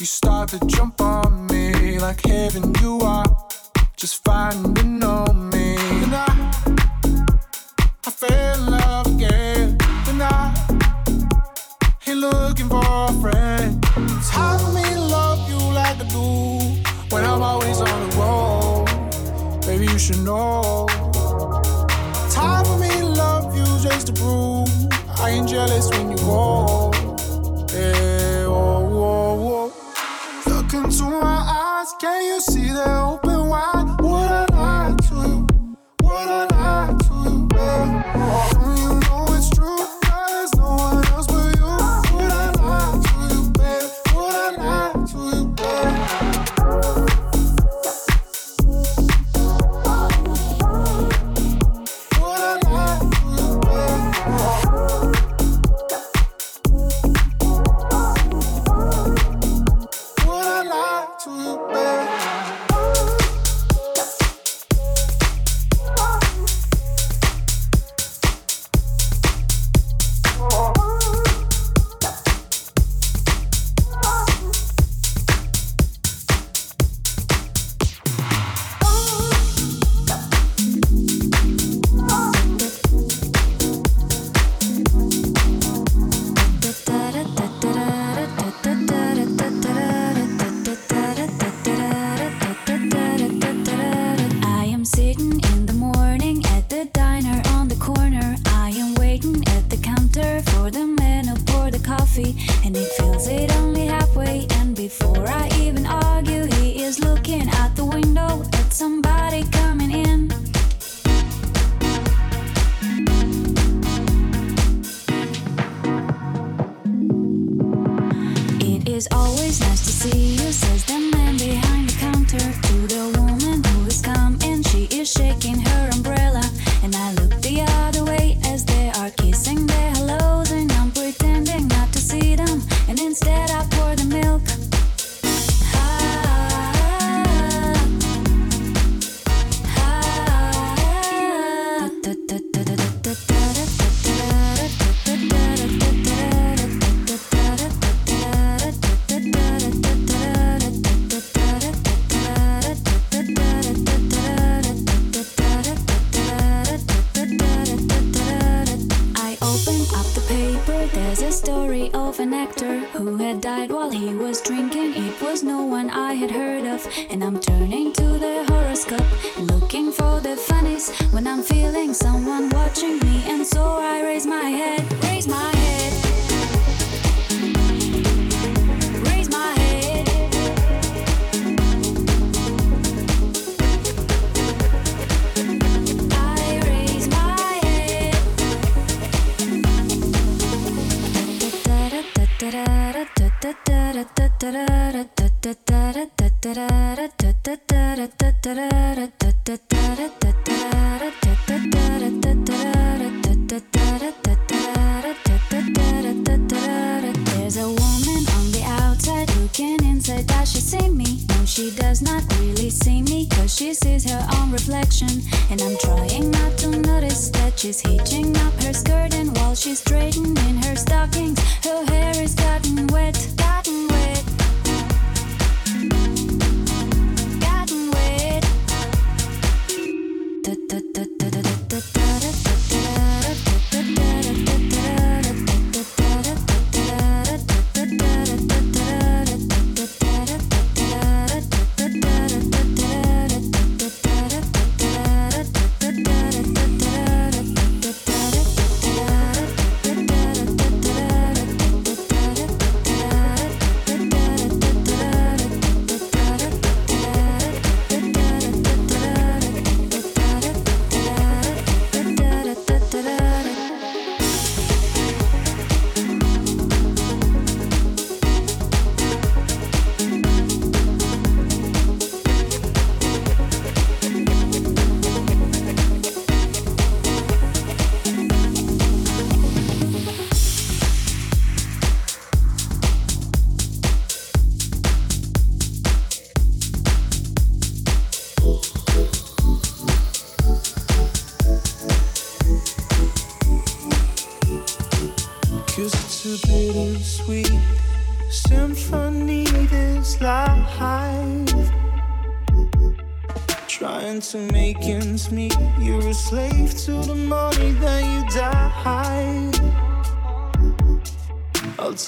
You start to jump on me like heaven you are. Just finding on me. And I, I fell in love again. And I, he looking for a friend. It's hard for me to love you like I do when I'm always on the road. Baby, you should know. It's hard for me to love you just to prove I ain't jealous when you go.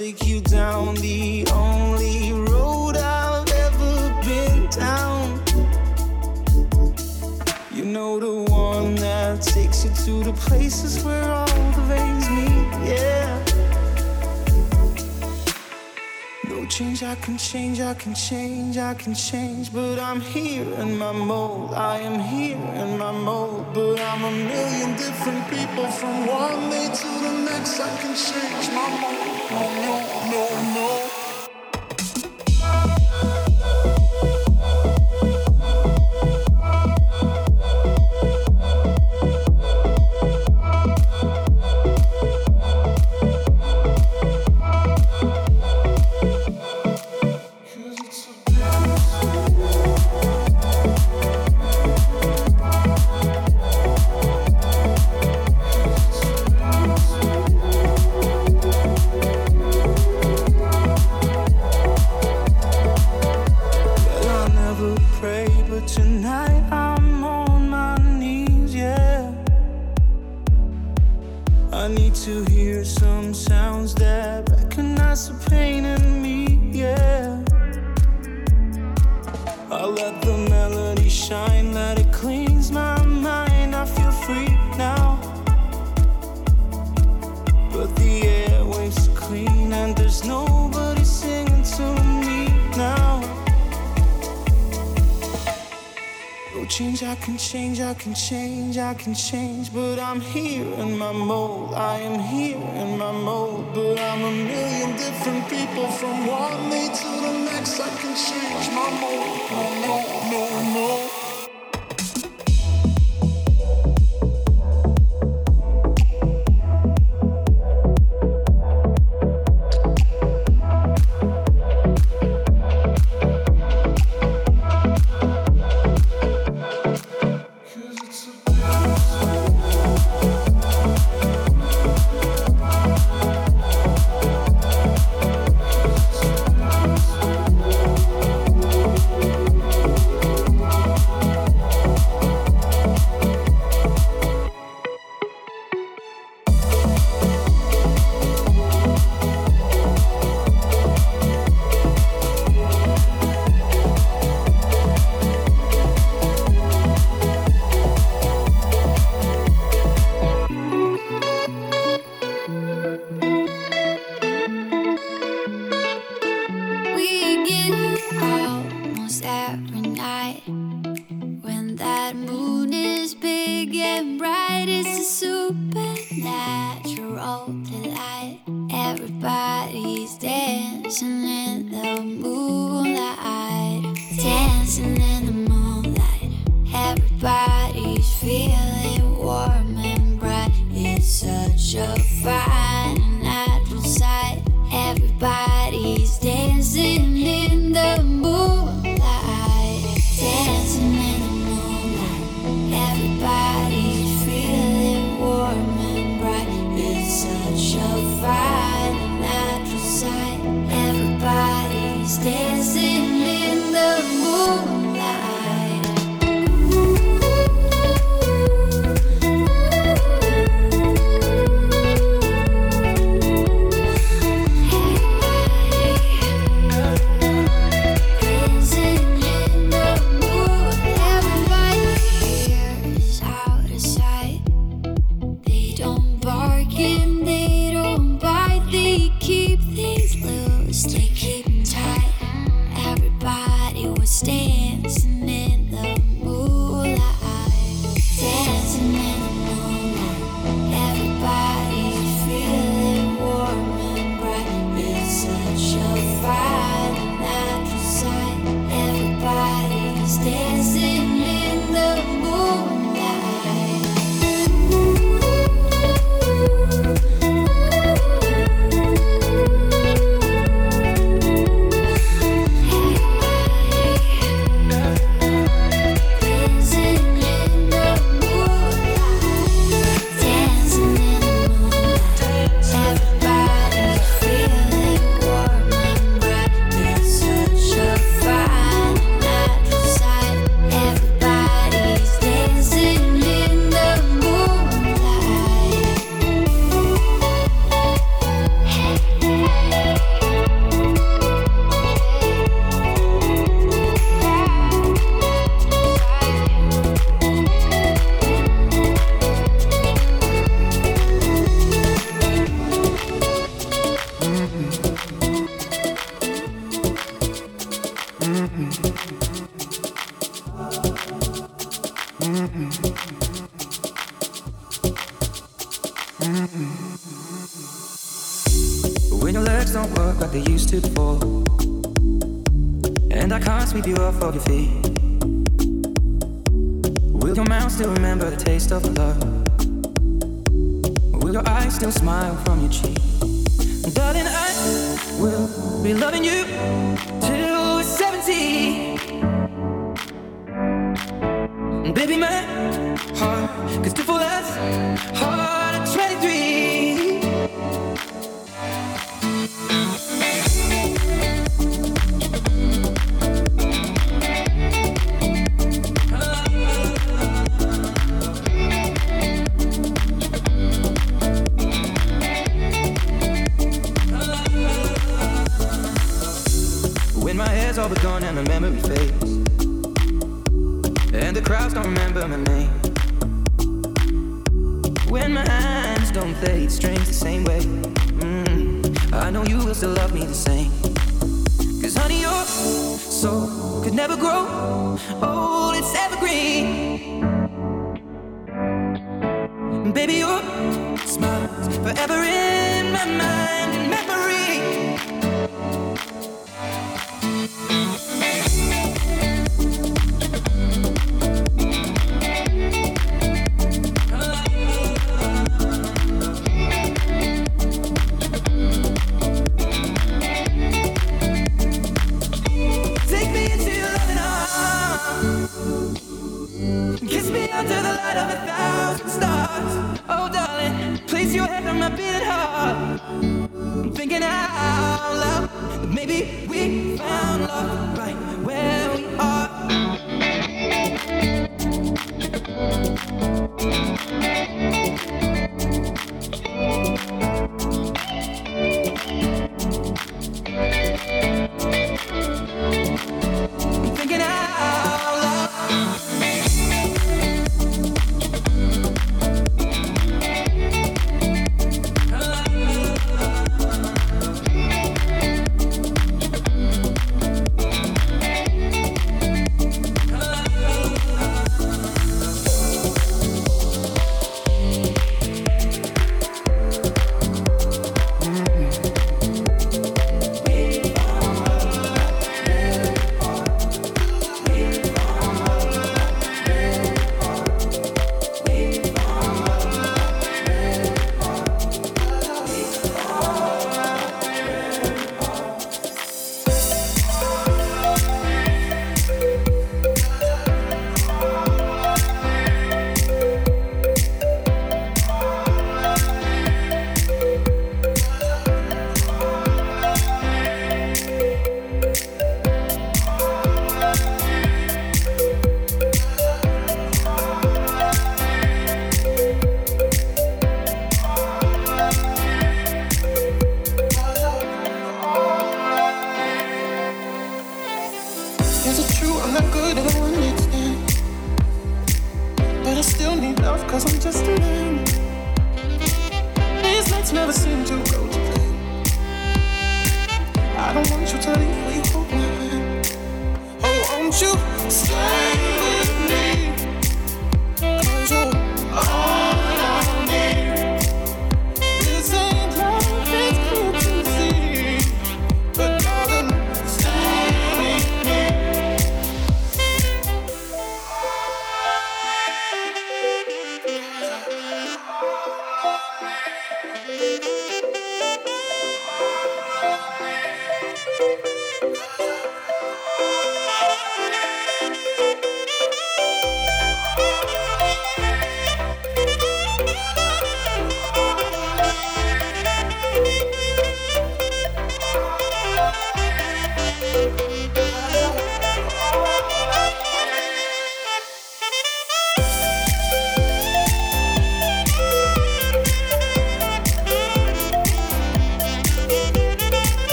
take you down the only road I've ever been down. You know the one that takes you to the places where all the veins meet, yeah. No change, I can change, I can change, I can change, but I'm here in my mold. I am here in my mold, but I'm a million different people from one day to the next. I can change my mind. No, no, no, no. I can change, but I'm here.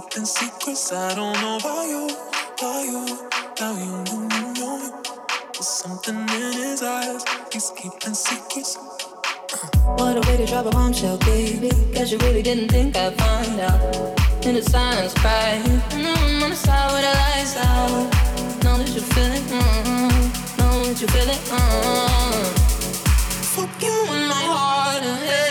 keeping secrets. I don't know why you, why you, why you knew, knew, knew. There's something in his eyes. He's keeping secrets. Uh. What a way to drop a bombshell, baby. Cause you really didn't think I'd find out. In the silence, right? No, I'm on the side where the lights out. Know that you feel it, mm-mm. Know that you feel it, mm-mm. Fuck you in my heart and head.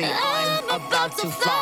Your. I'm about to fly.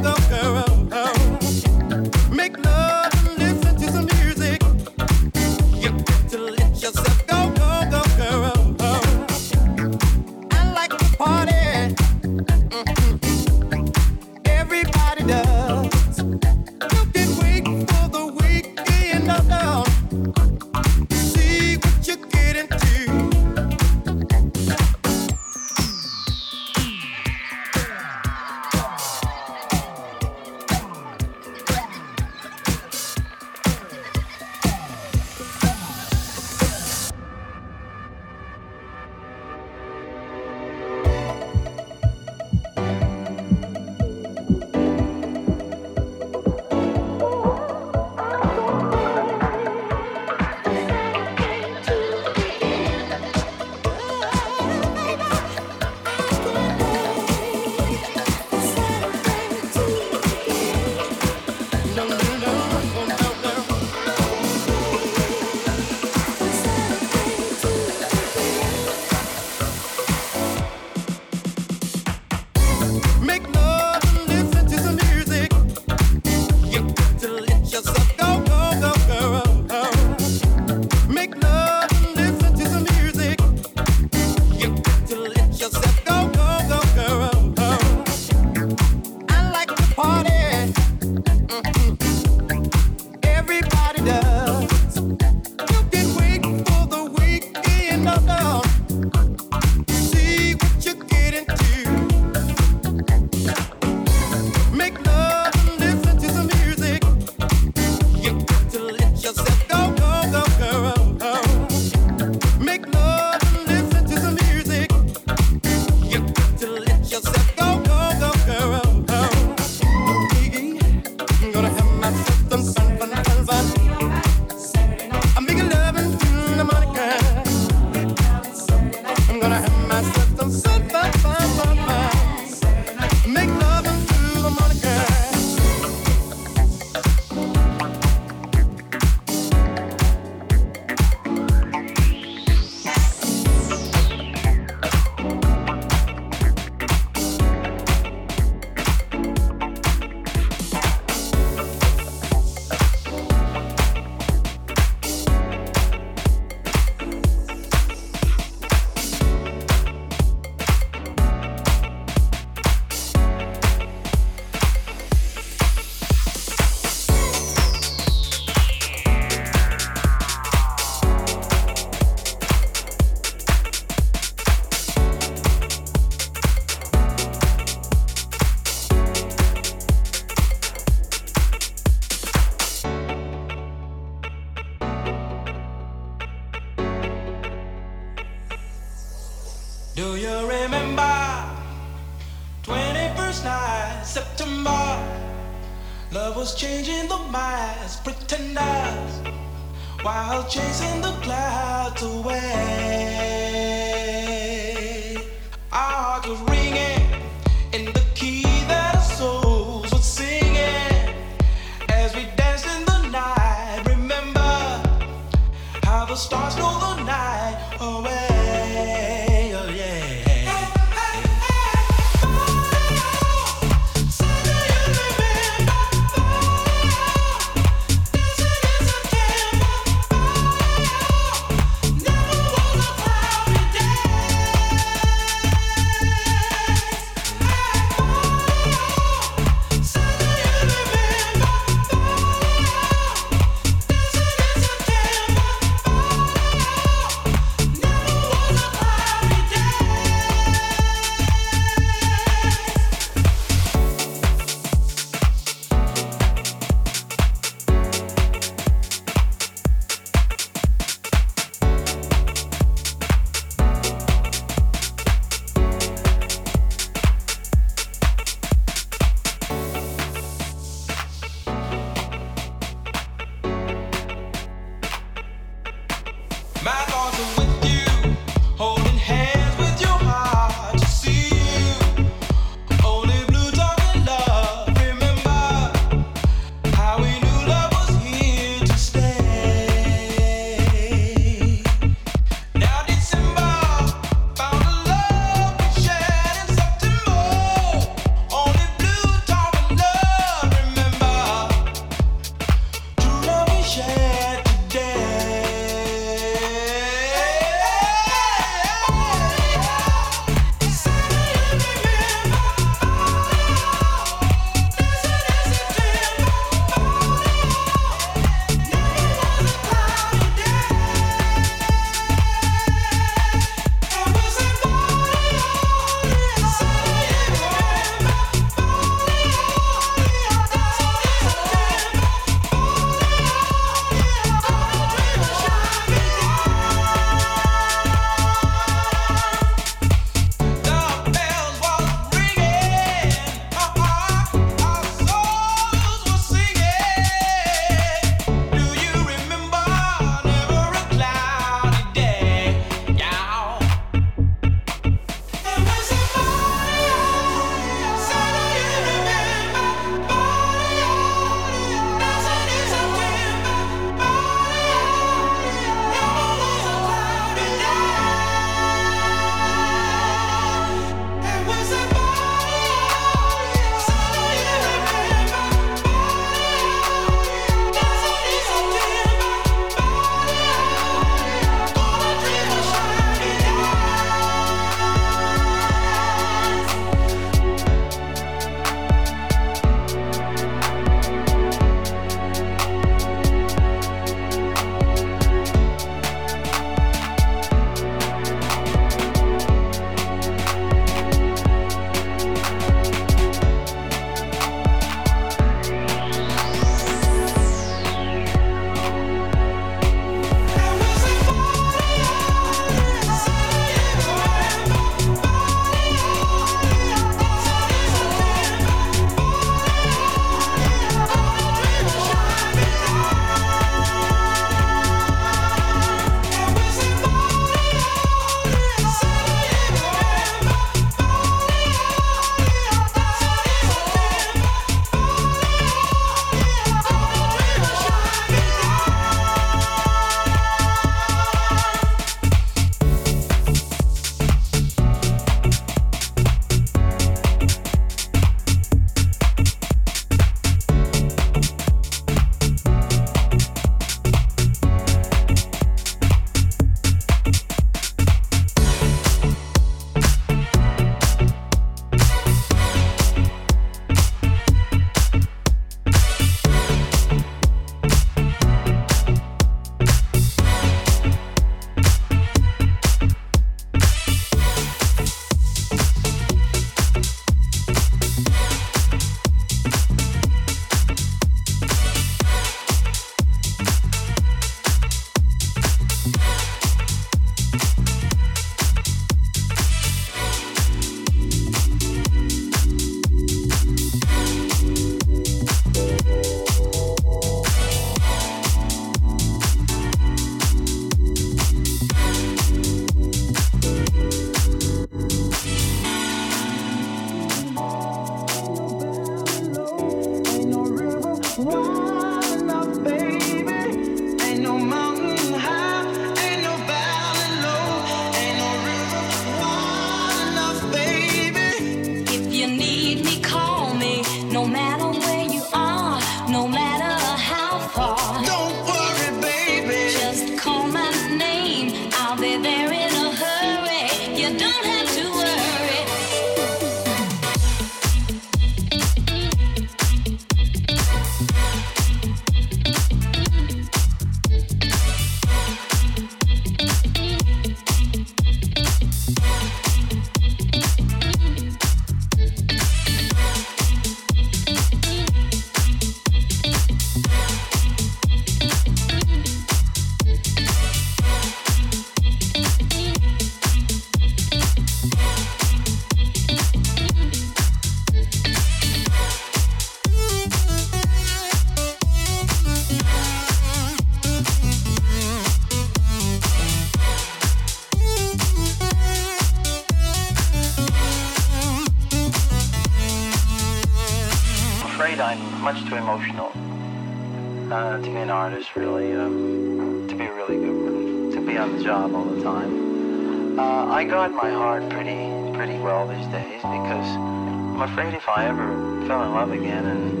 Love again and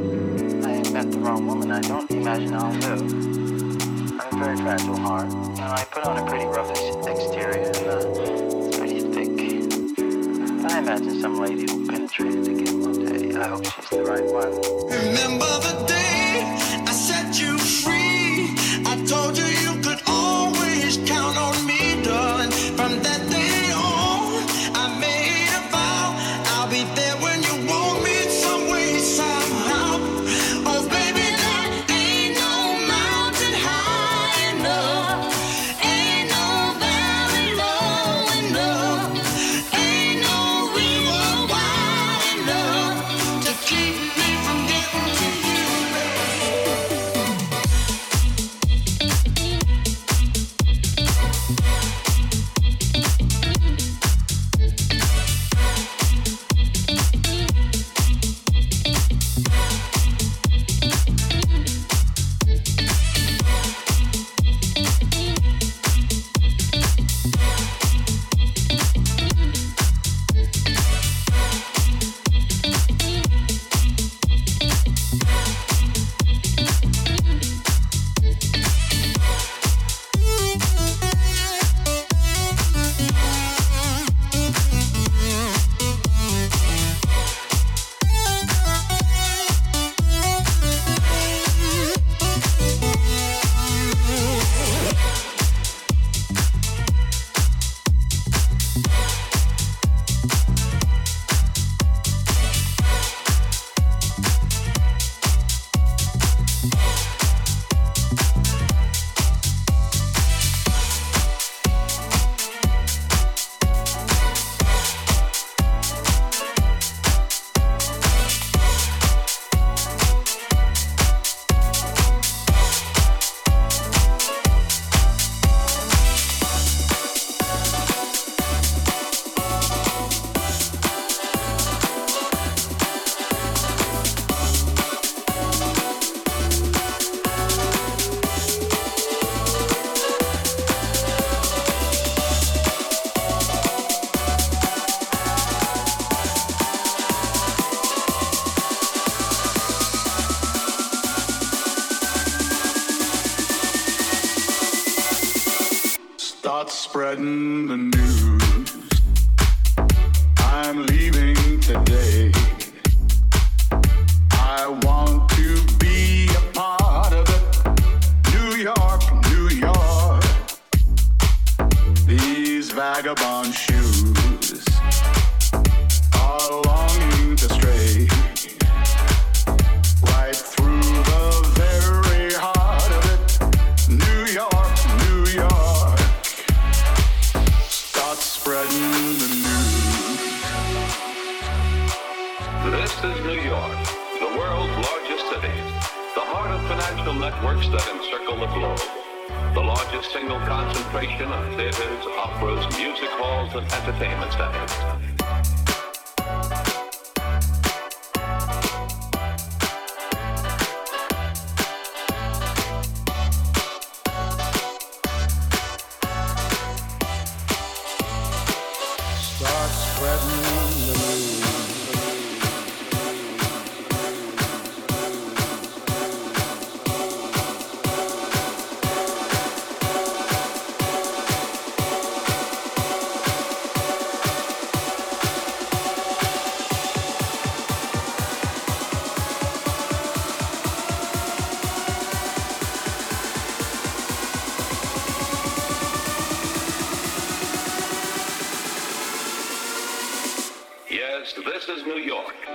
This is New York.